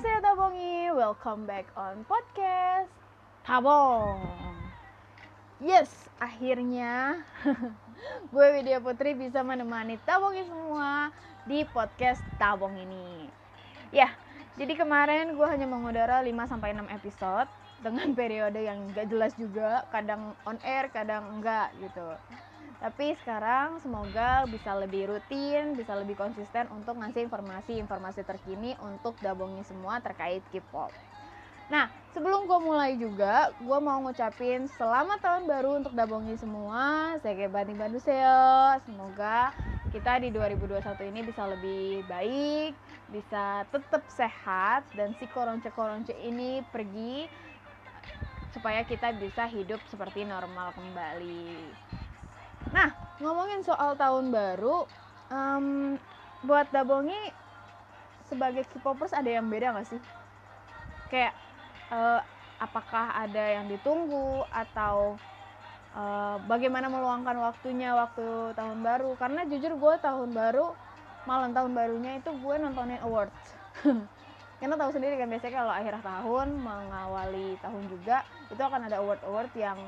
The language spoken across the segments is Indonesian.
Annyeonghaseyo Tabongi, welcome back on podcast. Tabong. Yes, akhirnya gue Widya Putri bisa menemani Tabongi semua di podcast Tabong ini. Ya, jadi kemarin gue hanya mengudara 5-6 episode dengan periode yang gak jelas juga, kadang on air, kadang enggak gitu tapi sekarang semoga bisa lebih rutin, bisa lebih konsisten untuk ngasih informasi-informasi terkini untuk dabongi semua terkait K-pop. Nah, sebelum gue mulai juga, gue mau ngucapin selamat tahun baru untuk dabongi semua. Saya Bani Banduseo. Semoga kita di 2021 ini bisa lebih baik, bisa tetap sehat, dan si koronce-koronce ini pergi supaya kita bisa hidup seperti normal kembali. Nah, ngomongin soal tahun baru, um, buat Dabongi sebagai K-popers ada yang beda gak sih? Kayak uh, apakah ada yang ditunggu atau uh, bagaimana meluangkan waktunya waktu tahun baru? Karena jujur gue tahun baru, malam tahun barunya itu gue nontonin awards. Karena tahu sendiri kan biasanya kalau akhir tahun mengawali tahun juga itu akan ada award-award yang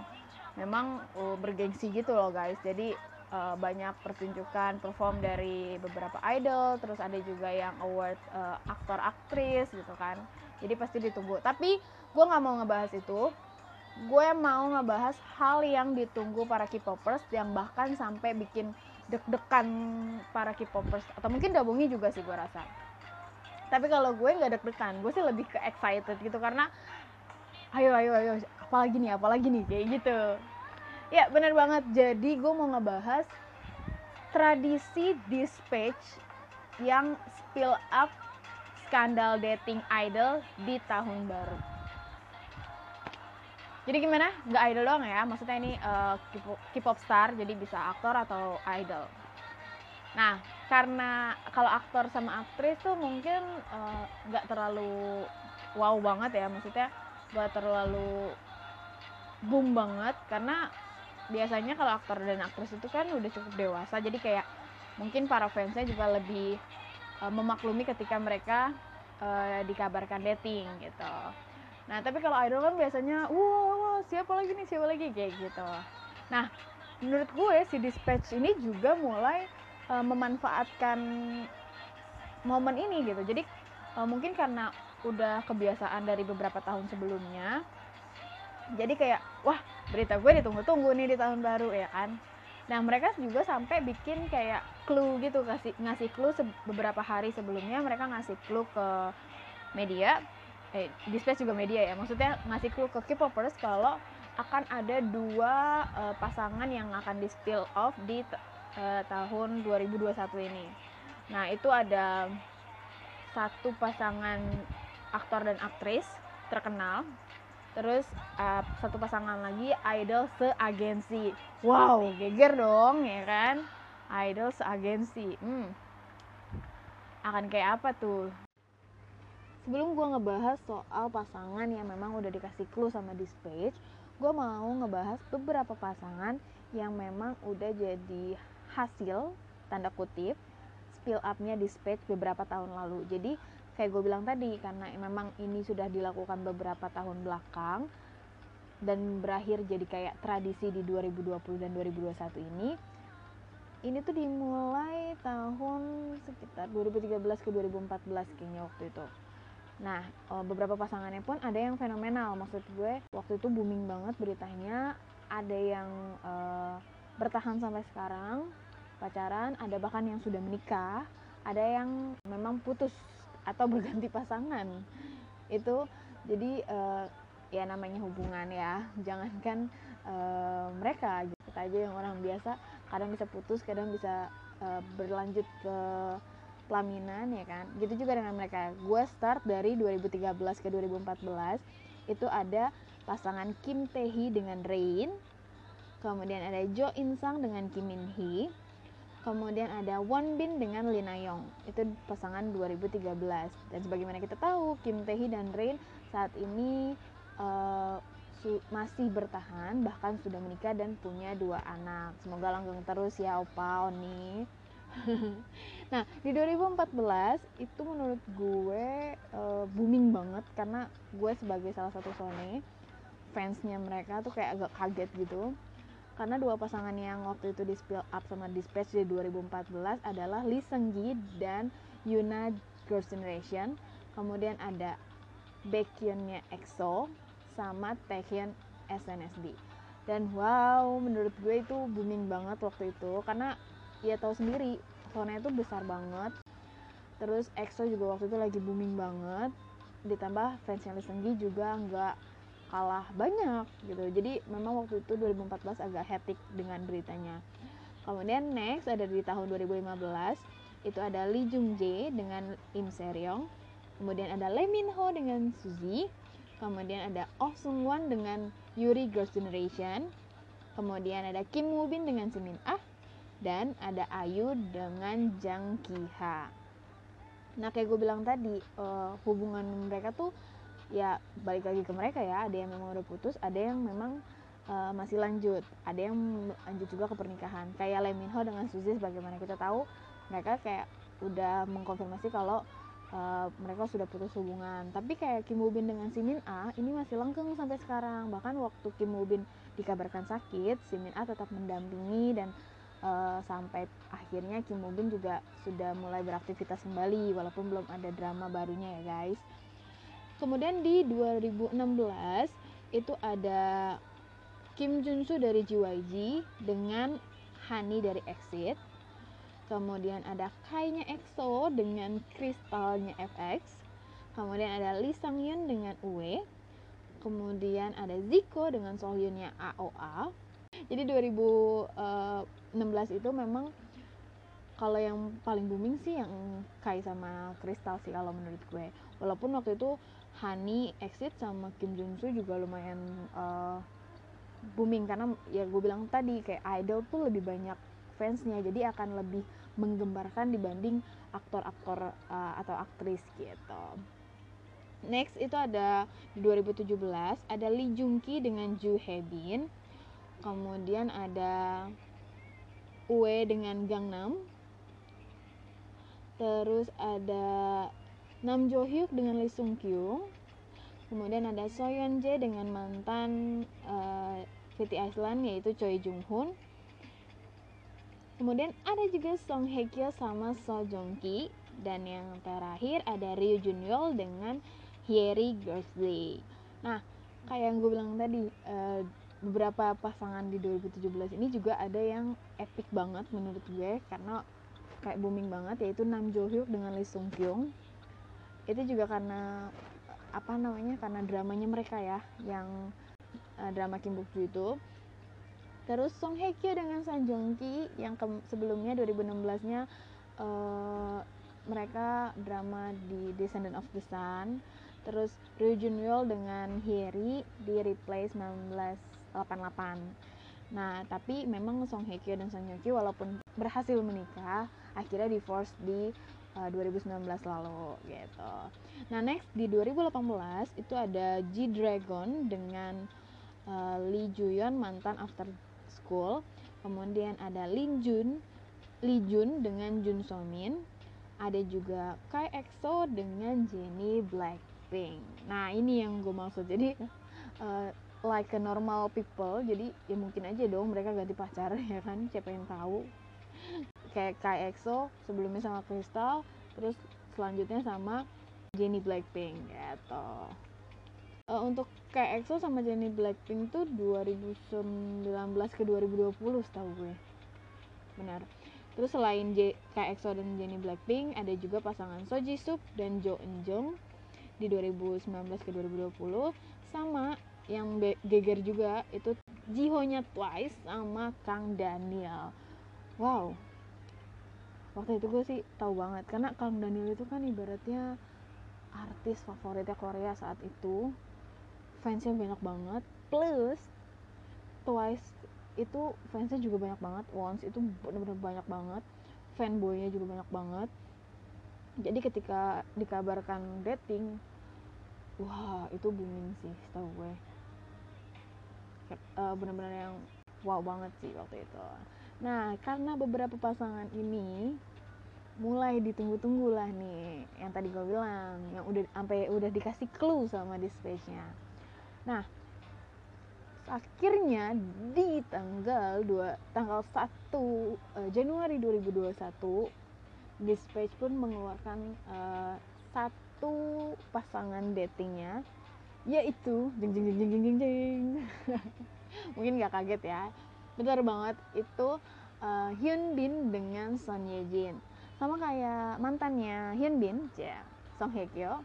memang uh, bergengsi gitu loh guys. Jadi uh, banyak pertunjukan perform dari beberapa idol terus ada juga yang award uh, aktor aktris gitu kan. Jadi pasti ditunggu. Tapi gue nggak mau ngebahas itu. Gue mau ngebahas hal yang ditunggu para K-popers yang bahkan sampai bikin deg-degan para K-popers. Atau mungkin dabungi juga sih gue rasa. Tapi kalau gue nggak deg-degan gue sih lebih ke excited gitu. Karena ayo ayo ayo. Apalagi nih apalagi nih. Kayak gitu. Ya bener banget. Jadi gue mau ngebahas tradisi dispatch yang spill up skandal dating idol di tahun baru. Jadi gimana? Nggak idol doang ya. Maksudnya ini uh, K-pop star. Jadi bisa aktor atau idol. Nah karena kalau aktor sama aktris tuh mungkin eh, nggak uh, terlalu wow banget ya. Maksudnya nggak terlalu boom banget karena biasanya kalau aktor dan aktris itu kan udah cukup dewasa jadi kayak mungkin para fansnya juga lebih uh, memaklumi ketika mereka uh, dikabarkan dating gitu. Nah tapi kalau idol kan biasanya wah, wah siapa lagi nih siapa lagi? Kayak gitu. Nah menurut gue si dispatch ini juga mulai uh, memanfaatkan momen ini gitu. Jadi uh, mungkin karena udah kebiasaan dari beberapa tahun sebelumnya. Jadi kayak wah berita gue ditunggu-tunggu nih di tahun baru ya kan? Nah mereka juga sampai bikin kayak clue gitu kasih ngasih clue beberapa hari sebelumnya mereka ngasih clue ke media eh dispatch juga media ya. Maksudnya ngasih clue ke K-popers kalau akan ada dua uh, pasangan yang akan di spill off di uh, tahun 2021 ini. Nah, itu ada satu pasangan aktor dan aktris terkenal. Terus uh, satu pasangan lagi idol seagensi wow. Geger dong ya kan? Idol seagensi hmm. akan kayak apa tuh? Sebelum gue ngebahas soal pasangan yang memang udah dikasih clue sama dispatch gue mau ngebahas beberapa pasangan yang memang udah jadi hasil tanda kutip spill upnya dispatch beberapa tahun lalu. Jadi kayak gue bilang tadi karena memang ini sudah dilakukan beberapa tahun belakang dan berakhir jadi kayak tradisi di 2020 dan 2021 ini ini tuh dimulai tahun sekitar 2013 ke 2014 kayaknya waktu itu. Nah eh, beberapa pasangannya pun ada yang fenomenal maksud gue waktu itu booming banget beritanya ada yang uh, bertahan sampai sekarang pacaran ada bahkan yang sudah menikah ada yang memang putus atau berganti pasangan. Itu jadi uh, ya namanya hubungan ya. Jangankan uh, mereka kita aja yang orang biasa. Kadang bisa putus kadang bisa uh, berlanjut ke pelaminan ya kan? Gitu juga dengan mereka. Gue start dari 2013 ke 2014 itu ada pasangan Kim Tae Hee dengan Rain kemudian ada Jo In Sang dengan Kim Min Hee Kemudian ada Won Bin dengan Lina Yong. Itu pasangan 2013. Dan sebagaimana kita tahu, Kim Tae Hee dan Rain saat ini uh, masih bertahan, bahkan sudah menikah dan punya dua anak. Semoga langgeng terus ya Opa Oni. nah di 2014 itu menurut gue uh, booming banget karena gue sebagai salah satu Sony fansnya mereka tuh kayak agak kaget gitu karena dua pasangan yang waktu itu di spill up sama dispatch di 2014 adalah Lee Seung Gi dan Yuna Girls Generation. Kemudian ada Baekhyunnya EXO sama Taehyun SNSD dan wow menurut gue itu booming banget waktu itu. Karena ya tahu sendiri Sony itu besar banget. Terus EXO juga waktu itu lagi booming banget. Ditambah fansnya Lee Seung Gi juga nggak kalah banyak gitu. Jadi memang waktu itu 2014 agak hectic dengan beritanya. Kemudian next ada di tahun 2015 itu ada Lee Jung Jae dengan Im Seryong. Kemudian ada Lee Min Ho dengan Suzy. Kemudian ada Oh Sung Wan dengan Yuri Girls Generation. Kemudian ada Kim Woo Bin dengan Simin Ah. Dan ada Ayu dengan Jang Ki Ha. Nah kayak gue bilang tadi uh, hubungan mereka tuh ya balik lagi ke mereka ya. Ada yang memang udah putus ada yang memang uh, masih lanjut. Ada yang lanjut juga ke pernikahan. Kayak Lee Min Ho dengan Suzy sebagaimana kita tahu mereka kayak udah mengkonfirmasi kalau uh, mereka sudah putus hubungan. Tapi kayak Kim Woo Bin dengan Simin A ini masih langgeng sampai sekarang. Bahkan waktu Kim Woo Bin dikabarkan sakit Simin A tetap mendampingi dan uh, sampai akhirnya Kim Woo Bin juga sudah mulai beraktivitas kembali walaupun belum ada drama barunya ya guys kemudian di 2016 itu ada Kim Junsu dari JYG dengan Hani dari Exit. Kemudian ada Kai-nya EXO dengan Crystal-nya FX kemudian ada Lee Sang Yun dengan UE kemudian ada Zico dengan Sohyunnya AOA jadi 2016 itu memang kalau yang paling booming sih yang Kai sama Crystal sih kalau menurut gue walaupun waktu itu Hani exit sama Kim Jong Soo juga lumayan uh, booming karena ya gue bilang tadi kayak idol tuh lebih banyak fansnya jadi akan lebih menggembarkan dibanding aktor-aktor uh, atau aktris gitu. Next itu ada di 2017 ada Lee Jung Ki dengan Ju Bin. Kemudian ada Ue dengan Gangnam. Terus ada Nam Jo Hyuk dengan Lee Sung Kyung. Kemudian ada So Yeon Jae dengan mantan uh, City Island yaitu Choi Jung Hoon kemudian ada juga Song Hye Kyo sama So Jong Ki. Dan yang terakhir ada Ryu Jun Yeol dengan Hyeri Girls nah kayak yang gue bilang tadi uh, beberapa pasangan di 2017 ini juga ada yang epic banget menurut gue. Karena kayak booming banget yaitu Nam Jo Hyuk dengan Lee Sung Kyung. Itu juga karena apa namanya karena dramanya mereka ya yang uh, drama Kim Bok Joo itu. Terus Song Hye Kyo dengan San Jong Ki yang ke sebelumnya 2016 nya uh, mereka drama di Descendant of the Sun. Terus Ryu Jun Yeol dengan Hyeri di Replay 1988 nah tapi memang Song Hye Kyo dan San Jong Ki walaupun berhasil menikah akhirnya divorce di uh, 2019 lalu gitu. Nah next di 2018 itu ada G Dragon dengan uh, Lee Juyeon mantan After School, kemudian ada Lin Jun, Lee Jun dengan Jun So Min, ada juga Kai EXO dengan Jennie Blackpink. Nah ini yang gue maksud jadi uh, like a normal people jadi ya mungkin aja dong mereka ganti pacar ya kan? Siapa yang tahu? Kayak Kai EXO sebelumnya sama Crystal terus selanjutnya sama Jennie Blackpink gitu. Uh, untuk Kai EXO sama Jennie Blackpink tuh 2019 ke 2020 setahu gue. Benar. Terus selain J Kai EXO dan Jennie Blackpink ada juga pasangan So Ji dan Jo Eun Jung di 2019 ke 2020 sama yang geger juga itu Jiho nya Twice sama Kang Daniel. Wow. Waktu itu gue sih tahu banget karena Kang Daniel itu kan ibaratnya artis favoritnya Korea saat itu. Fansnya banyak banget plus Twice itu fansnya juga banyak banget Once itu bener-bener banyak banget fanboynya juga banyak banget. Jadi ketika dikabarkan dating wah itu booming sih setahu gue uh, bener-bener yang wow banget sih waktu itu. Nah, karena beberapa pasangan ini mulai ditunggu-tunggu lah nih yang tadi gue bilang yang udah sampai udah dikasih clue sama dispatchnya nah akhirnya di tanggal 2 tanggal 1 uh, eh, Januari 2021 dispatch pun mengeluarkan uh, satu pasangan datingnya yaitu jeng jeng jeng jeng jeng jeng, jeng. mungkin gak kaget ya. Benar banget itu uh, Hyun Bin dengan Son Ye Jin. Sama kayak mantannya Hyun Bin ya Song Hye Kyo.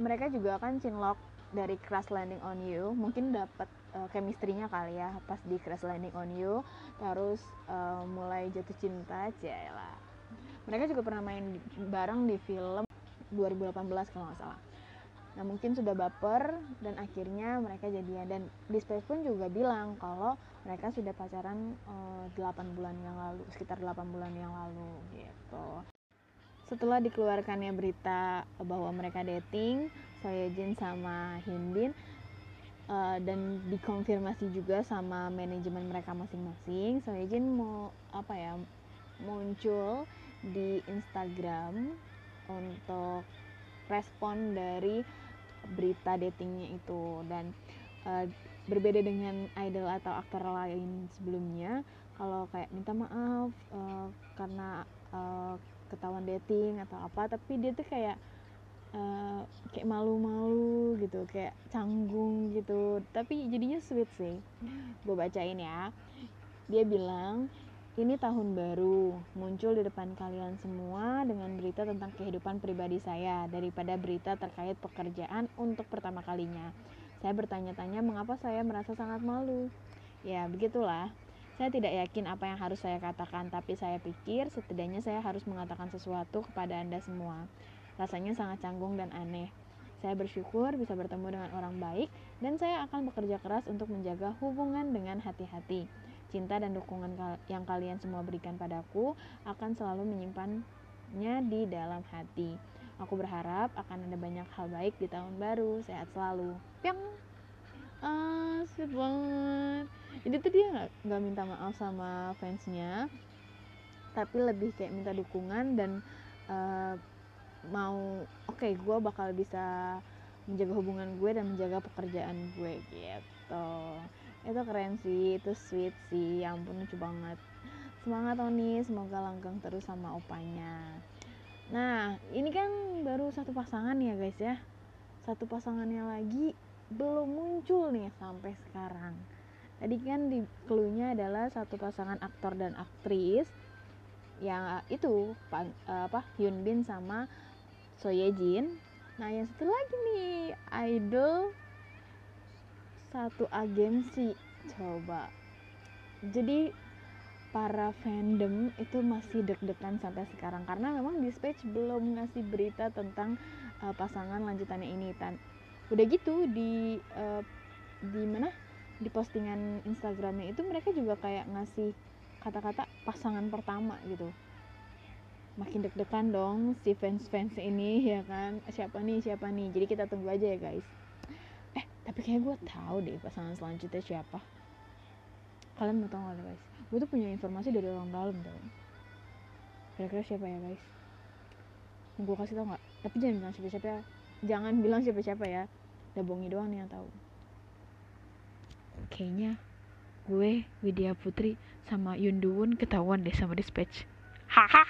Mereka juga kan cinlok dari Crash Landing on You. Mungkin dapat uh, chemistry-nya kali ya pas di Crash Landing on You. Terus uh, mulai jatuh cinta lah. Mereka juga pernah main bareng di film 2018 kalau nggak salah nah mungkin sudah baper dan akhirnya mereka jadian. Dan Dispatch pun juga bilang kalau mereka sudah pacaran uh, eh, 8 bulan yang lalu sekitar 8 bulan yang lalu gitu. Setelah dikeluarkannya berita bahwa mereka dating Soyejin sama Hyunbin uh, dan dikonfirmasi juga sama manajemen mereka masing-masing Soyejin mau apa ya muncul di Instagram untuk respon dari berita datingnya itu. Dan uh, berbeda dengan idol atau aktor lain sebelumnya kalau kayak minta maaf uh, karena uh, ketahuan dating atau apa tapi dia tuh kayak uh, kayak malu-malu gitu kayak canggung gitu. Tapi jadinya sweet sih. Gue bacain ya. Dia bilang ini tahun baru muncul di depan kalian semua dengan berita tentang kehidupan pribadi saya daripada berita terkait pekerjaan untuk pertama kalinya saya bertanya-tanya mengapa saya merasa sangat malu. Ya, begitulah. Saya tidak yakin apa yang harus saya katakan, tapi saya pikir setidaknya saya harus mengatakan sesuatu kepada Anda semua. Rasanya sangat canggung dan aneh. Saya bersyukur bisa bertemu dengan orang baik, dan saya akan bekerja keras untuk menjaga hubungan dengan hati-hati. Cinta dan dukungan yang kalian semua berikan padaku akan selalu menyimpannya di dalam hati. Aku berharap akan ada banyak hal baik di tahun baru. Sehat selalu. Piang. Ah, sweet banget. Jadi tuh dia nggak nggak minta maaf sama fansnya, tapi lebih kayak minta dukungan dan uh, mau oke okay, gue bakal bisa menjaga hubungan gue dan menjaga pekerjaan gue gitu itu keren sih itu sweet sih ya ampun lucu banget semangat Tony semoga langgeng terus sama opanya Nah, ini kan baru satu pasangan ya guys ya. Satu pasangannya lagi belum muncul nih sampai sekarang. Tadi kan di clue-nya adalah satu pasangan aktor dan aktris yang itu apa Hyun Bin sama So Ye Jin. Nah, yang satu lagi nih idol satu agensi coba. Jadi para fandom itu masih deg-degan sampai sekarang karena memang Dispatch belum ngasih berita tentang uh, pasangan lanjutannya ini tan. Udah gitu di uh, di mana? Di postingan Instagramnya itu mereka juga kayak ngasih kata-kata pasangan pertama gitu. Makin deg-degan dong si fans-fans ini ya kan? Siapa nih siapa nih? Jadi kita tunggu aja ya guys tapi kayak gue tahu deh pasangan selanjutnya siapa. Kalian mau tahu gak guys? Gue tuh punya informasi dari orang dalam tau kira-kira siapa ya guys? Gue kasih tau nggak? Tapi jangan bilang siapa-siapa ya. Jangan bilang siapa-siapa ya. Udah bongi doang nih yang tahu. Kayaknya gue Widya Putri sama Yunduun ketahuan deh sama dispatch. Haha